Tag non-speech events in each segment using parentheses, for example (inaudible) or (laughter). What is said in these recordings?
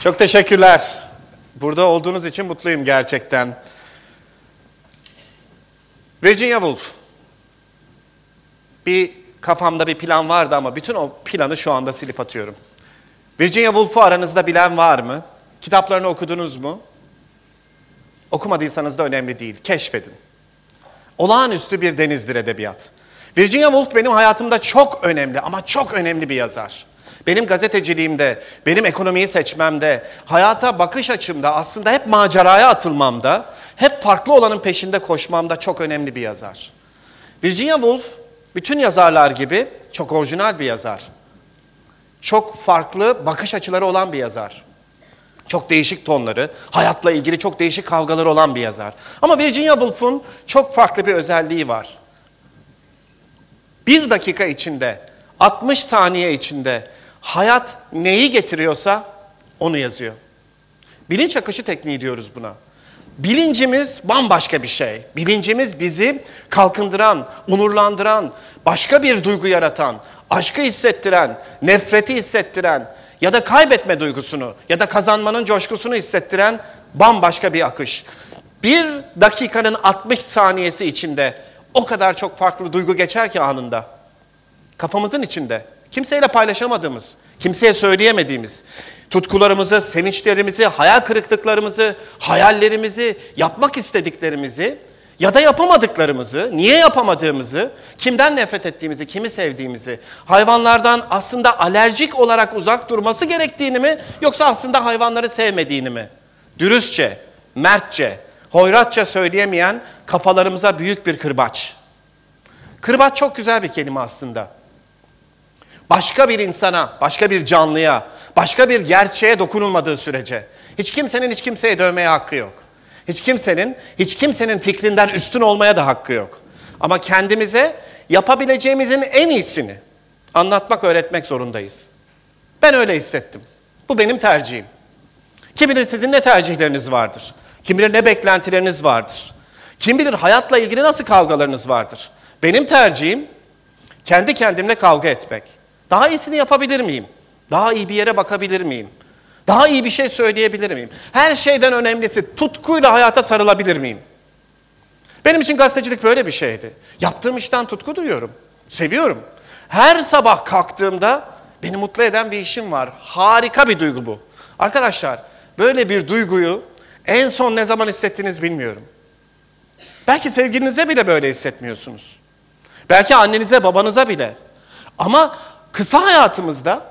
Çok teşekkürler. Burada olduğunuz için mutluyum gerçekten. Virginia Woolf. Bir kafamda bir plan vardı ama bütün o planı şu anda silip atıyorum. Virginia Woolf'u aranızda bilen var mı? Kitaplarını okudunuz mu? Okumadıysanız da önemli değil. Keşfedin. Olağanüstü bir denizdir edebiyat. Virginia Woolf benim hayatımda çok önemli ama çok önemli bir yazar. Benim gazeteciliğimde, benim ekonomiyi seçmemde, hayata bakış açımda, aslında hep maceraya atılmamda, hep farklı olanın peşinde koşmamda çok önemli bir yazar. Virginia Woolf bütün yazarlar gibi çok orijinal bir yazar. Çok farklı bakış açıları olan bir yazar. Çok değişik tonları, hayatla ilgili çok değişik kavgaları olan bir yazar. Ama Virginia Woolf'un çok farklı bir özelliği var. Bir dakika içinde, 60 saniye içinde hayat neyi getiriyorsa onu yazıyor. Bilinç akışı tekniği diyoruz buna. Bilincimiz bambaşka bir şey. Bilincimiz bizi kalkındıran, onurlandıran, başka bir duygu yaratan, aşkı hissettiren, nefreti hissettiren ya da kaybetme duygusunu ya da kazanmanın coşkusunu hissettiren bambaşka bir akış. Bir dakikanın 60 saniyesi içinde o kadar çok farklı duygu geçer ki anında. Kafamızın içinde. Kimseyle paylaşamadığımız, kimseye söyleyemediğimiz tutkularımızı, sevinçlerimizi, hayal kırıklıklarımızı, hayallerimizi, yapmak istediklerimizi ya da yapamadıklarımızı, niye yapamadığımızı, kimden nefret ettiğimizi, kimi sevdiğimizi, hayvanlardan aslında alerjik olarak uzak durması gerektiğini mi yoksa aslında hayvanları sevmediğini mi? Dürüstçe, mertçe, hoyratça söyleyemeyen kafalarımıza büyük bir kırbaç. Kırbaç çok güzel bir kelime aslında. Başka bir insana, başka bir canlıya, başka bir gerçeğe dokunulmadığı sürece hiç kimsenin hiç kimseye dövmeye hakkı yok. Hiç kimsenin, hiç kimsenin fikrinden üstün olmaya da hakkı yok. Ama kendimize yapabileceğimizin en iyisini anlatmak, öğretmek zorundayız. Ben öyle hissettim. Bu benim tercihim. Kim bilir sizin ne tercihleriniz vardır? Kim bilir ne beklentileriniz vardır? Kim bilir hayatla ilgili nasıl kavgalarınız vardır? Benim tercihim kendi kendimle kavga etmek. Daha iyisini yapabilir miyim? Daha iyi bir yere bakabilir miyim? Daha iyi bir şey söyleyebilir miyim? Her şeyden önemlisi tutkuyla hayata sarılabilir miyim? Benim için gazetecilik böyle bir şeydi. Yaptığım işten tutku duyuyorum. Seviyorum. Her sabah kalktığımda beni mutlu eden bir işim var. Harika bir duygu bu. Arkadaşlar böyle bir duyguyu en son ne zaman hissettiniz bilmiyorum. Belki sevgilinize bile böyle hissetmiyorsunuz. Belki annenize, babanıza bile. Ama kısa hayatımızda,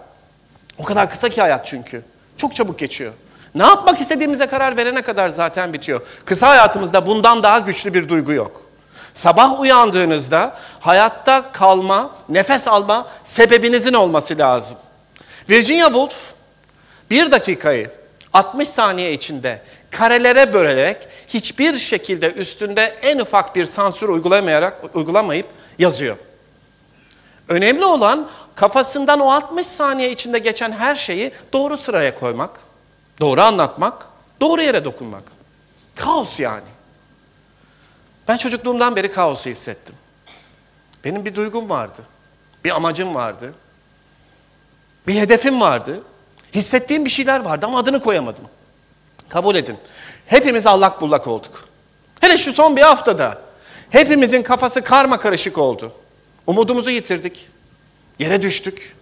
o kadar kısa ki hayat çünkü, çok çabuk geçiyor. Ne yapmak istediğimize karar verene kadar zaten bitiyor. Kısa hayatımızda bundan daha güçlü bir duygu yok. Sabah uyandığınızda hayatta kalma, nefes alma sebebinizin olması lazım. Virginia Woolf bir dakikayı 60 saniye içinde karelere bölerek hiçbir şekilde üstünde en ufak bir sansür uygulamayarak uygulamayıp yazıyor. Önemli olan kafasından o 60 saniye içinde geçen her şeyi doğru sıraya koymak, doğru anlatmak, doğru yere dokunmak. Kaos yani. Ben çocukluğumdan beri kaosu hissettim. Benim bir duygum vardı. Bir amacım vardı. Bir hedefim vardı. Hissettiğim bir şeyler vardı ama adını koyamadım. Kabul edin. Hepimiz allak bullak olduk. Hele şu son bir haftada hepimizin kafası karma karışık oldu. Umudumuzu yitirdik. Yere düştük.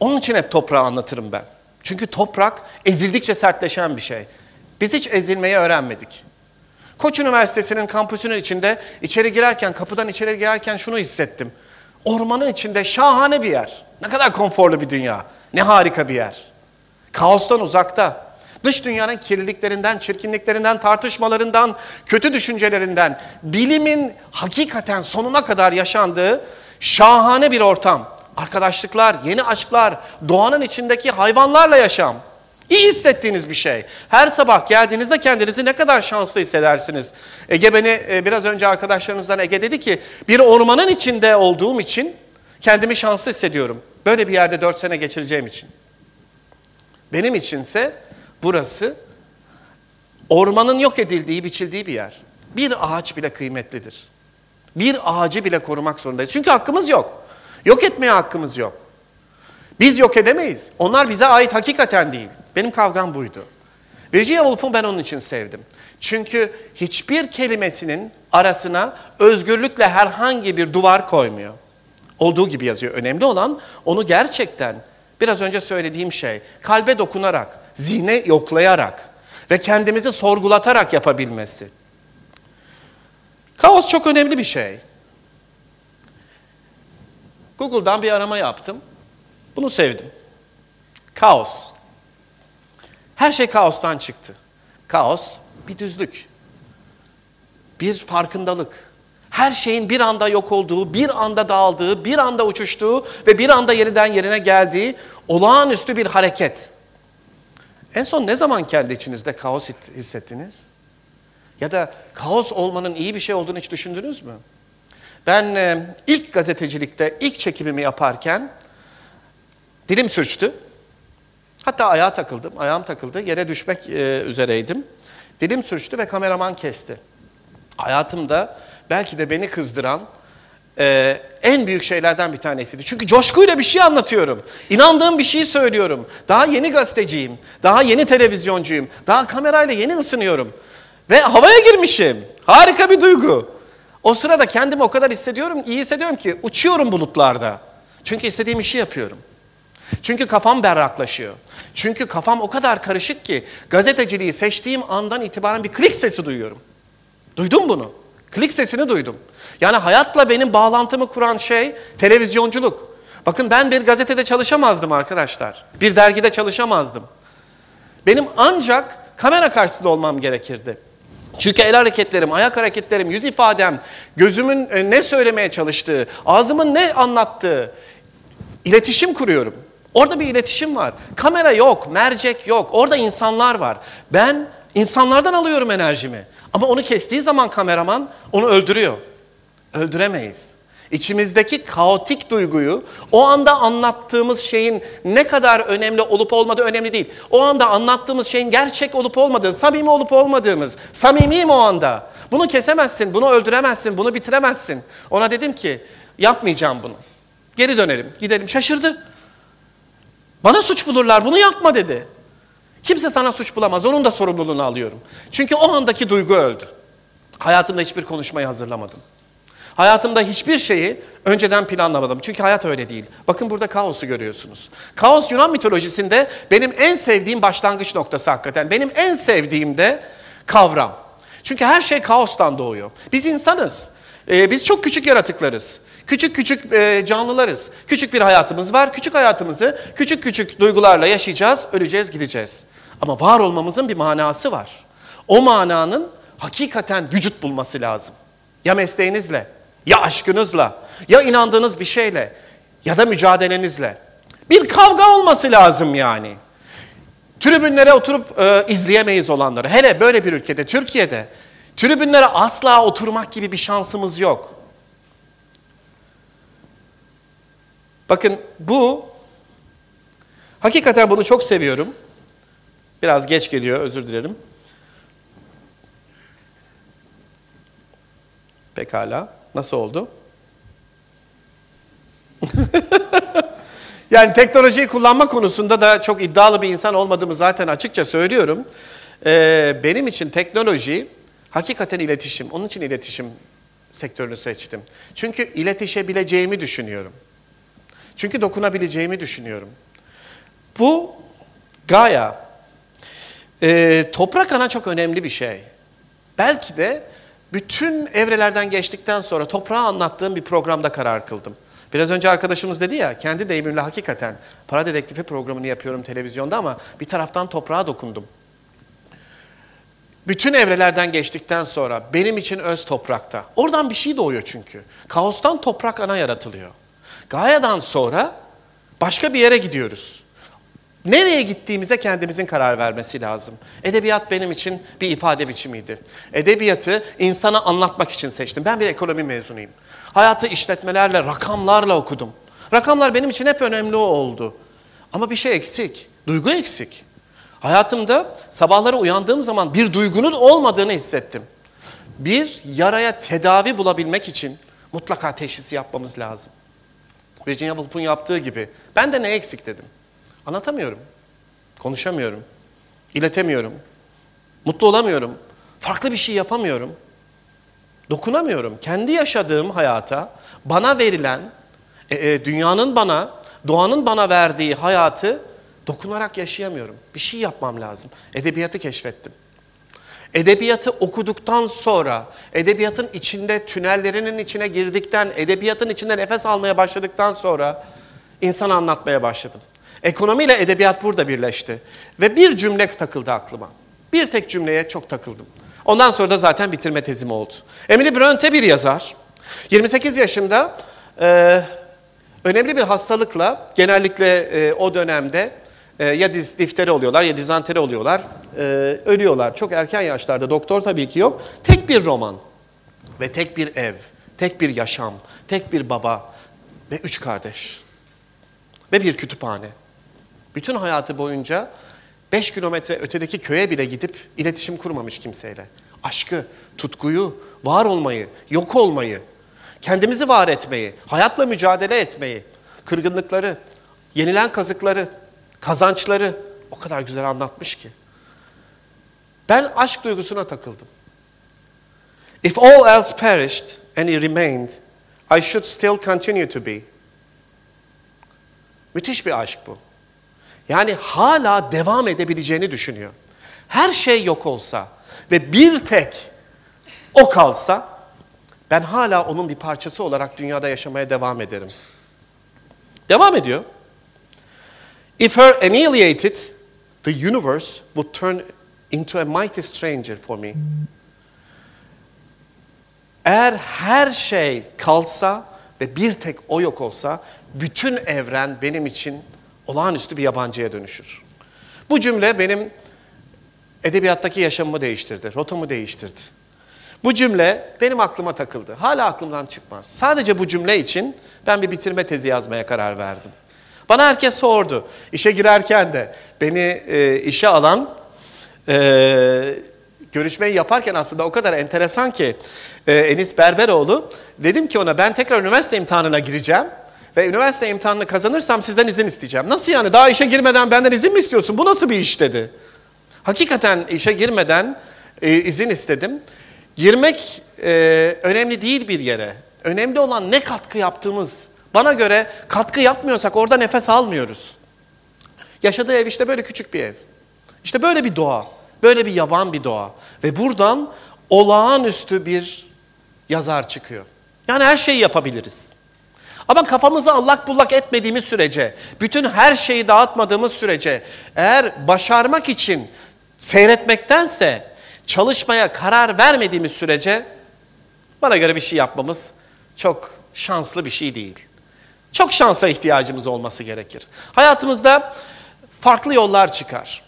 Onun için hep toprağı anlatırım ben. Çünkü toprak ezildikçe sertleşen bir şey. Biz hiç ezilmeyi öğrenmedik. Koç Üniversitesi'nin kampüsünün içinde içeri girerken, kapıdan içeri girerken şunu hissettim. Ormanın içinde şahane bir yer. Ne kadar konforlu bir dünya. Ne harika bir yer. Kaostan uzakta. Dış dünyanın kirliliklerinden, çirkinliklerinden, tartışmalarından, kötü düşüncelerinden, bilimin hakikaten sonuna kadar yaşandığı şahane bir ortam. Arkadaşlıklar, yeni aşklar, doğanın içindeki hayvanlarla yaşam. İyi hissettiğiniz bir şey. Her sabah geldiğinizde kendinizi ne kadar şanslı hissedersiniz. Ege beni e, biraz önce arkadaşlarınızdan Ege dedi ki bir ormanın içinde olduğum için kendimi şanslı hissediyorum. Böyle bir yerde dört sene geçireceğim için. Benim içinse burası ormanın yok edildiği, biçildiği bir yer. Bir ağaç bile kıymetlidir. Bir ağacı bile korumak zorundayız. Çünkü hakkımız yok. Yok etmeye hakkımız yok. Biz yok edemeyiz. Onlar bize ait hakikaten değil. Benim kavgam buydu. Virginia Woolf'u ben onun için sevdim. Çünkü hiçbir kelimesinin arasına özgürlükle herhangi bir duvar koymuyor. Olduğu gibi yazıyor. Önemli olan onu gerçekten biraz önce söylediğim şey kalbe dokunarak, zihne yoklayarak ve kendimizi sorgulatarak yapabilmesi. Kaos çok önemli bir şey. Google'dan bir arama yaptım. Bunu sevdim. Kaos. Her şey kaostan çıktı. Kaos bir düzlük. Bir farkındalık. Her şeyin bir anda yok olduğu, bir anda dağıldığı, bir anda uçuştuğu ve bir anda yeniden yerine geldiği olağanüstü bir hareket. En son ne zaman kendi içinizde kaos hissettiniz? Ya da kaos olmanın iyi bir şey olduğunu hiç düşündünüz mü? Ben e, ilk gazetecilikte ilk çekimimi yaparken dilim sürçtü. Hatta ayağa takıldım, ayağım takıldı, yere düşmek e, üzereydim. Dilim sürçtü ve kameraman kesti. Hayatımda belki de beni kızdıran e, en büyük şeylerden bir tanesiydi. Çünkü coşkuyla bir şey anlatıyorum. İnandığım bir şeyi söylüyorum. Daha yeni gazeteciyim, daha yeni televizyoncuyum, daha kamerayla yeni ısınıyorum. Ve havaya girmişim. Harika bir duygu. O sırada kendimi o kadar hissediyorum, iyi hissediyorum ki uçuyorum bulutlarda. Çünkü istediğim işi yapıyorum. Çünkü kafam berraklaşıyor. Çünkü kafam o kadar karışık ki gazeteciliği seçtiğim andan itibaren bir klik sesi duyuyorum. Duydum bunu. Klik sesini duydum. Yani hayatla benim bağlantımı kuran şey televizyonculuk. Bakın ben bir gazetede çalışamazdım arkadaşlar. Bir dergide çalışamazdım. Benim ancak kamera karşısında olmam gerekirdi. Çünkü el hareketlerim, ayak hareketlerim, yüz ifadem, gözümün e, ne söylemeye çalıştığı, ağzımın ne anlattığı, iletişim kuruyorum. Orada bir iletişim var. Kamera yok, mercek yok. Orada insanlar var. Ben insanlardan alıyorum enerjimi. Ama onu kestiği zaman kameraman onu öldürüyor. Öldüremeyiz. İçimizdeki kaotik duyguyu o anda anlattığımız şeyin ne kadar önemli olup olmadığı önemli değil. O anda anlattığımız şeyin gerçek olup olmadığı, samimi olup olmadığımız, samimiyim o anda. Bunu kesemezsin, bunu öldüremezsin, bunu bitiremezsin. Ona dedim ki yapmayacağım bunu. Geri dönelim, gidelim. Şaşırdı. Bana suç bulurlar, bunu yapma dedi. Kimse sana suç bulamaz, onun da sorumluluğunu alıyorum. Çünkü o andaki duygu öldü. Hayatımda hiçbir konuşmayı hazırlamadım. Hayatımda hiçbir şeyi önceden planlamadım. Çünkü hayat öyle değil. Bakın burada kaosu görüyorsunuz. Kaos Yunan mitolojisinde benim en sevdiğim başlangıç noktası hakikaten. Benim en sevdiğim de kavram. Çünkü her şey kaostan doğuyor. Biz insanız. Ee, biz çok küçük yaratıklarız. Küçük küçük e, canlılarız. Küçük bir hayatımız var. Küçük hayatımızı küçük küçük duygularla yaşayacağız, öleceğiz, gideceğiz. Ama var olmamızın bir manası var. O mananın hakikaten vücut bulması lazım. Ya mesleğinizle, ya aşkınızla, ya inandığınız bir şeyle, ya da mücadelenizle. Bir kavga olması lazım yani. Tribünlere oturup e, izleyemeyiz olanları. Hele böyle bir ülkede, Türkiye'de. Tribünlere asla oturmak gibi bir şansımız yok. Bakın bu, hakikaten bunu çok seviyorum. Biraz geç geliyor, özür dilerim. Pekala. Nasıl oldu? (laughs) yani teknolojiyi kullanma konusunda da çok iddialı bir insan olmadığımı zaten açıkça söylüyorum. Ee, benim için teknoloji hakikaten iletişim. Onun için iletişim sektörünü seçtim. Çünkü iletişebileceğimi düşünüyorum. Çünkü dokunabileceğimi düşünüyorum. Bu Gaia, e, toprak ana çok önemli bir şey. Belki de bütün evrelerden geçtikten sonra toprağı anlattığım bir programda karar kıldım. Biraz önce arkadaşımız dedi ya, kendi deyimimle hakikaten para dedektifi programını yapıyorum televizyonda ama bir taraftan toprağa dokundum. Bütün evrelerden geçtikten sonra benim için öz toprakta. Oradan bir şey doğuyor çünkü. Kaostan toprak ana yaratılıyor. Gaya'dan sonra başka bir yere gidiyoruz. Nereye gittiğimize kendimizin karar vermesi lazım. Edebiyat benim için bir ifade biçimiydi. Edebiyatı insana anlatmak için seçtim. Ben bir ekonomi mezunuyum. Hayatı işletmelerle, rakamlarla okudum. Rakamlar benim için hep önemli oldu. Ama bir şey eksik. Duygu eksik. Hayatımda sabahları uyandığım zaman bir duygunun olmadığını hissettim. Bir yaraya tedavi bulabilmek için mutlaka teşhisi yapmamız lazım. Virginia Woolf'un yaptığı gibi. Ben de ne eksik dedim. Anlatamıyorum. Konuşamıyorum. İletemiyorum. Mutlu olamıyorum. Farklı bir şey yapamıyorum. Dokunamıyorum. Kendi yaşadığım hayata bana verilen, e, e, dünyanın bana, doğanın bana verdiği hayatı dokunarak yaşayamıyorum. Bir şey yapmam lazım. Edebiyatı keşfettim. Edebiyatı okuduktan sonra, edebiyatın içinde, tünellerinin içine girdikten, edebiyatın içinde nefes almaya başladıktan sonra insan anlatmaya başladım. Ekonomiyle edebiyat burada birleşti. Ve bir cümle takıldı aklıma. Bir tek cümleye çok takıldım. Ondan sonra da zaten bitirme tezim oldu. Emily Bronte bir yazar. 28 yaşında e, önemli bir hastalıkla, genellikle e, o dönemde e, ya diz, difteri oluyorlar ya dizanteri oluyorlar, e, ölüyorlar. Çok erken yaşlarda, doktor tabii ki yok. Tek bir roman ve tek bir ev, tek bir yaşam, tek bir baba ve üç kardeş ve bir kütüphane. Bütün hayatı boyunca 5 kilometre ötedeki köye bile gidip iletişim kurmamış kimseyle. Aşkı, tutkuyu, var olmayı, yok olmayı, kendimizi var etmeyi, hayatla mücadele etmeyi, kırgınlıkları, yenilen kazıkları, kazançları o kadar güzel anlatmış ki. Ben aşk duygusuna takıldım. If all else perished and he remained, I should still continue to be. Müthiş bir aşk bu. Yani hala devam edebileceğini düşünüyor. Her şey yok olsa ve bir tek o kalsa ben hala onun bir parçası olarak dünyada yaşamaya devam ederim. Devam ediyor. If her annihilated, the universe would turn into a mighty stranger for me. Eğer her şey kalsa ve bir tek o yok olsa, bütün evren benim için olağanüstü bir yabancıya dönüşür. Bu cümle benim edebiyattaki yaşamımı değiştirdi, rotamı değiştirdi. Bu cümle benim aklıma takıldı. Hala aklımdan çıkmaz. Sadece bu cümle için ben bir bitirme tezi yazmaya karar verdim. Bana herkes sordu. İşe girerken de beni e, işe alan e, görüşmeyi yaparken aslında o kadar enteresan ki e, Enis Berberoğlu dedim ki ona ben tekrar üniversite imtihanına gireceğim ve üniversite imtihanını kazanırsam sizden izin isteyeceğim. Nasıl yani daha işe girmeden benden izin mi istiyorsun? Bu nasıl bir iş dedi. Hakikaten işe girmeden e, izin istedim. Girmek e, önemli değil bir yere. Önemli olan ne katkı yaptığımız. Bana göre katkı yapmıyorsak orada nefes almıyoruz. Yaşadığı ev işte böyle küçük bir ev. İşte böyle bir doğa. Böyle bir yaban bir doğa. Ve buradan olağanüstü bir yazar çıkıyor. Yani her şeyi yapabiliriz. Ama kafamızı allak bullak etmediğimiz sürece, bütün her şeyi dağıtmadığımız sürece, eğer başarmak için seyretmektense çalışmaya karar vermediğimiz sürece bana göre bir şey yapmamız çok şanslı bir şey değil. Çok şansa ihtiyacımız olması gerekir. Hayatımızda farklı yollar çıkar.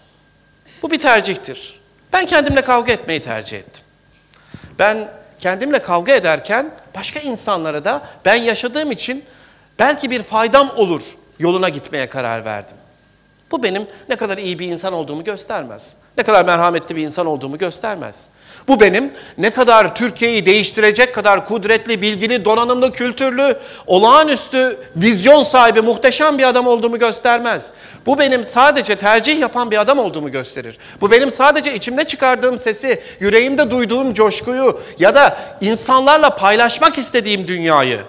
Bu bir tercihtir. Ben kendimle kavga etmeyi tercih ettim. Ben kendimle kavga ederken başka insanlara da ben yaşadığım için belki bir faydam olur yoluna gitmeye karar verdim. Bu benim ne kadar iyi bir insan olduğumu göstermez. Ne kadar merhametli bir insan olduğumu göstermez. Bu benim ne kadar Türkiye'yi değiştirecek kadar kudretli, bilgili, donanımlı, kültürlü, olağanüstü vizyon sahibi, muhteşem bir adam olduğumu göstermez. Bu benim sadece tercih yapan bir adam olduğumu gösterir. Bu benim sadece içimde çıkardığım sesi, yüreğimde duyduğum coşkuyu ya da insanlarla paylaşmak istediğim dünyayı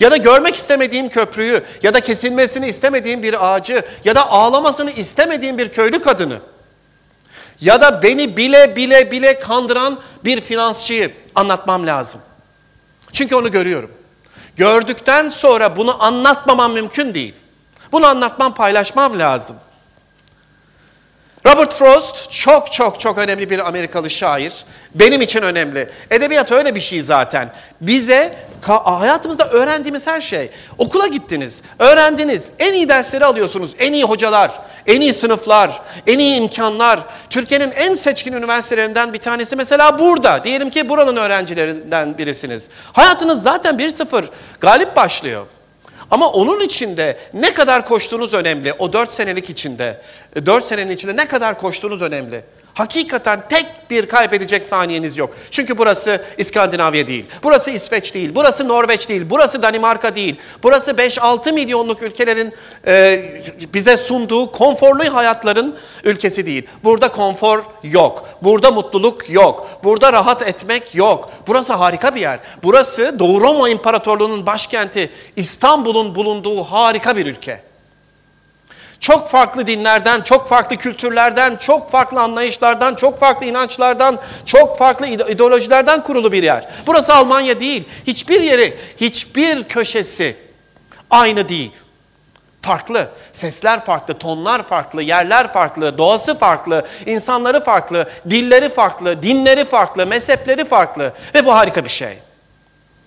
ya da görmek istemediğim köprüyü ya da kesilmesini istemediğim bir ağacı ya da ağlamasını istemediğim bir köylü kadını ya da beni bile bile bile kandıran bir finansçıyı anlatmam lazım. Çünkü onu görüyorum. Gördükten sonra bunu anlatmamam mümkün değil. Bunu anlatmam, paylaşmam lazım. Robert Frost çok çok çok önemli bir Amerikalı şair. Benim için önemli. Edebiyat öyle bir şey zaten. Bize hayatımızda öğrendiğimiz her şey. Okula gittiniz, öğrendiniz. En iyi dersleri alıyorsunuz. En iyi hocalar, en iyi sınıflar, en iyi imkanlar. Türkiye'nin en seçkin üniversitelerinden bir tanesi mesela burada. Diyelim ki buranın öğrencilerinden birisiniz. Hayatınız zaten 1-0 galip başlıyor. Ama onun içinde ne kadar koştuğunuz önemli. O dört senelik içinde, dört senenin içinde ne kadar koştuğunuz önemli. Hakikaten tek bir kaybedecek saniyeniz yok. Çünkü burası İskandinavya değil, burası İsveç değil, burası Norveç değil, burası Danimarka değil. Burası 5-6 milyonluk ülkelerin e, bize sunduğu konforlu hayatların ülkesi değil. Burada konfor yok, burada mutluluk yok, burada rahat etmek yok. Burası harika bir yer. Burası Doğu Roma İmparatorluğu'nun başkenti İstanbul'un bulunduğu harika bir ülke. Çok farklı dinlerden, çok farklı kültürlerden, çok farklı anlayışlardan, çok farklı inançlardan, çok farklı ideolojilerden kurulu bir yer. Burası Almanya değil. Hiçbir yeri, hiçbir köşesi aynı değil. Farklı. Sesler farklı, tonlar farklı, yerler farklı, doğası farklı, insanları farklı, dilleri farklı, dinleri farklı, mezhepleri farklı. Ve bu harika bir şey.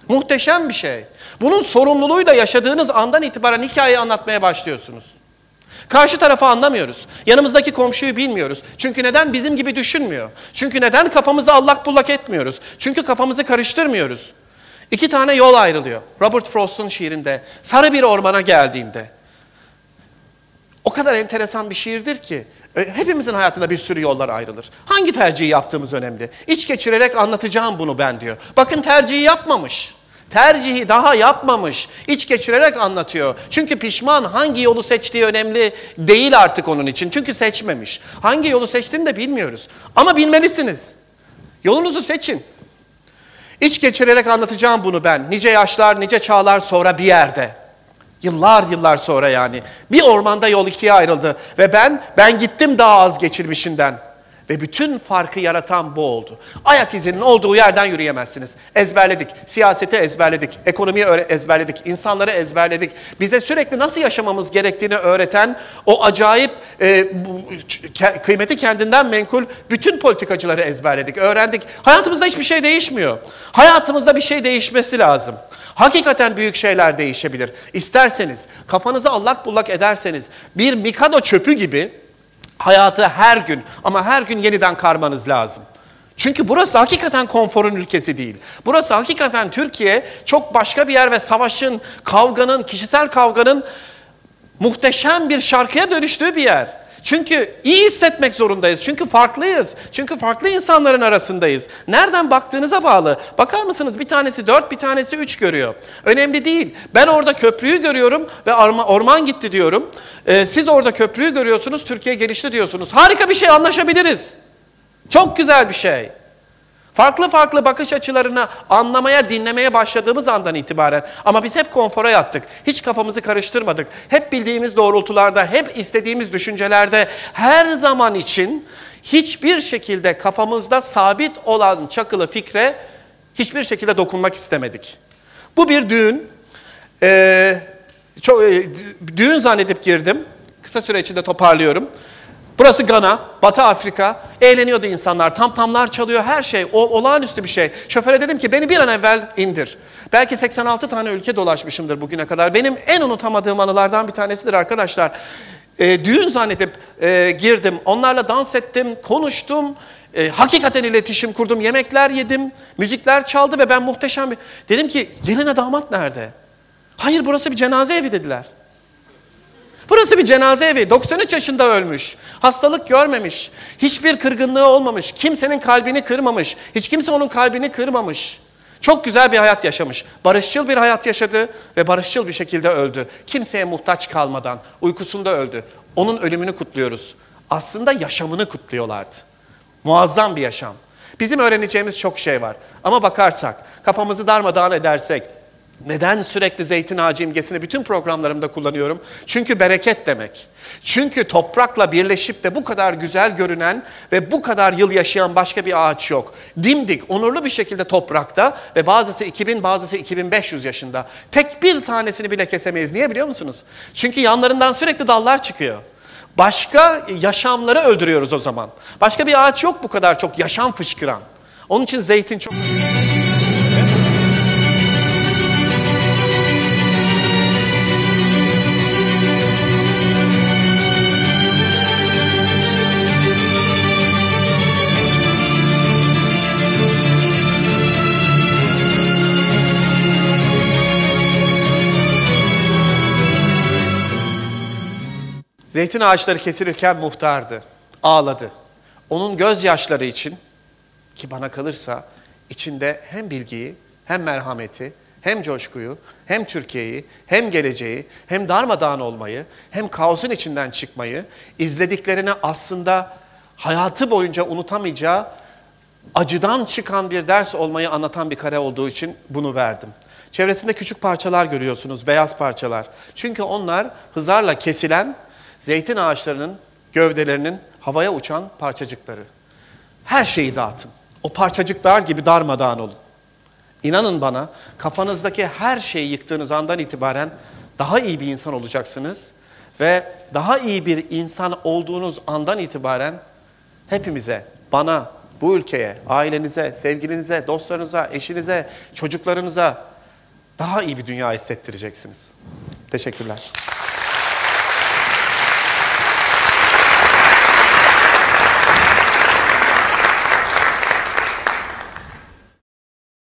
Muhteşem bir şey. Bunun sorumluluğuyla yaşadığınız andan itibaren hikayeyi anlatmaya başlıyorsunuz. Karşı tarafı anlamıyoruz. Yanımızdaki komşuyu bilmiyoruz. Çünkü neden? Bizim gibi düşünmüyor. Çünkü neden? Kafamızı allak bullak etmiyoruz. Çünkü kafamızı karıştırmıyoruz. İki tane yol ayrılıyor. Robert Frost'un şiirinde. Sarı bir ormana geldiğinde. O kadar enteresan bir şiirdir ki e, hepimizin hayatında bir sürü yollar ayrılır. Hangi tercihi yaptığımız önemli. İç geçirerek anlatacağım bunu ben diyor. Bakın tercihi yapmamış. Tercihi daha yapmamış, iç geçirerek anlatıyor. Çünkü pişman hangi yolu seçtiği önemli değil artık onun için. Çünkü seçmemiş. Hangi yolu seçtiğini de bilmiyoruz. Ama bilmelisiniz. Yolunuzu seçin. İç geçirerek anlatacağım bunu ben. Nice yaşlar, nice çağlar sonra bir yerde. Yıllar yıllar sonra yani. Bir ormanda yol ikiye ayrıldı. Ve ben, ben gittim daha az geçirmişinden. Ve bütün farkı yaratan bu oldu. Ayak izinin olduğu yerden yürüyemezsiniz. Ezberledik. Siyaseti ezberledik. Ekonomiyi ezberledik. insanları ezberledik. Bize sürekli nasıl yaşamamız gerektiğini öğreten o acayip e, bu, kıymeti kendinden menkul bütün politikacıları ezberledik. Öğrendik. Hayatımızda hiçbir şey değişmiyor. Hayatımızda bir şey değişmesi lazım. Hakikaten büyük şeyler değişebilir. İsterseniz, kafanızı allak bullak ederseniz bir mikado çöpü gibi hayatı her gün ama her gün yeniden karmanız lazım. Çünkü burası hakikaten konforun ülkesi değil. Burası hakikaten Türkiye çok başka bir yer ve savaşın, kavganın, kişisel kavganın muhteşem bir şarkıya dönüştüğü bir yer. Çünkü iyi hissetmek zorundayız. Çünkü farklıyız. Çünkü farklı insanların arasındayız. Nereden baktığınıza bağlı. Bakar mısınız bir tanesi dört, bir tanesi üç görüyor. Önemli değil. Ben orada köprüyü görüyorum ve orman gitti diyorum. Ee, siz orada köprüyü görüyorsunuz, Türkiye gelişti diyorsunuz. Harika bir şey anlaşabiliriz. Çok güzel bir şey. Farklı farklı bakış açılarını anlamaya, dinlemeye başladığımız andan itibaren ama biz hep konfora yattık. Hiç kafamızı karıştırmadık. Hep bildiğimiz doğrultularda, hep istediğimiz düşüncelerde her zaman için hiçbir şekilde kafamızda sabit olan çakılı fikre hiçbir şekilde dokunmak istemedik. Bu bir düğün. Ee, çok, e, düğün zannedip girdim. Kısa süre içinde toparlıyorum. Burası Gana, Batı Afrika. Eğleniyordu insanlar. Tam tamlar çalıyor her şey. O, olağanüstü bir şey. Şoföre dedim ki beni bir an evvel indir. Belki 86 tane ülke dolaşmışımdır bugüne kadar. Benim en unutamadığım anılardan bir tanesidir arkadaşlar. E, düğün zannedip e, girdim. Onlarla dans ettim, konuştum. E, hakikaten iletişim kurdum. Yemekler yedim. Müzikler çaldı ve ben muhteşem bir... Dedim ki geline damat nerede? Hayır burası bir cenaze evi dediler. Burası bir cenaze evi. 93 yaşında ölmüş. Hastalık görmemiş. Hiçbir kırgınlığı olmamış. Kimsenin kalbini kırmamış. Hiç kimse onun kalbini kırmamış. Çok güzel bir hayat yaşamış. Barışçıl bir hayat yaşadı ve barışçıl bir şekilde öldü. Kimseye muhtaç kalmadan uykusunda öldü. Onun ölümünü kutluyoruz. Aslında yaşamını kutluyorlardı. Muazzam bir yaşam. Bizim öğreneceğimiz çok şey var. Ama bakarsak, kafamızı darmadağın edersek, neden sürekli zeytin ağacı imgesini bütün programlarımda kullanıyorum? Çünkü bereket demek. Çünkü toprakla birleşip de bu kadar güzel görünen ve bu kadar yıl yaşayan başka bir ağaç yok. Dimdik, onurlu bir şekilde toprakta ve bazısı 2000, bazısı 2500 yaşında. Tek bir tanesini bile kesemeyiz. Niye biliyor musunuz? Çünkü yanlarından sürekli dallar çıkıyor. Başka yaşamları öldürüyoruz o zaman. Başka bir ağaç yok bu kadar çok yaşam fışkıran. Onun için zeytin çok... Zeytin ağaçları kesilirken muhtardı. Ağladı. onun gözyaşları için ki bana kalırsa içinde hem bilgiyi, hem merhameti, hem coşkuyu, hem Türkiye'yi, hem geleceği, hem darmadağın olmayı, hem kaosun içinden çıkmayı, izlediklerine aslında hayatı boyunca unutamayacağı acıdan çıkan bir ders olmayı anlatan bir kare olduğu için bunu verdim. Çevresinde küçük parçalar görüyorsunuz, beyaz parçalar. Çünkü onlar hızarla kesilen zeytin ağaçlarının gövdelerinin havaya uçan parçacıkları. Her şeyi dağıtın. O parçacıklar gibi darmadağın olun. İnanın bana kafanızdaki her şeyi yıktığınız andan itibaren daha iyi bir insan olacaksınız. Ve daha iyi bir insan olduğunuz andan itibaren hepimize, bana, bu ülkeye, ailenize, sevgilinize, dostlarınıza, eşinize, çocuklarınıza daha iyi bir dünya hissettireceksiniz. Teşekkürler.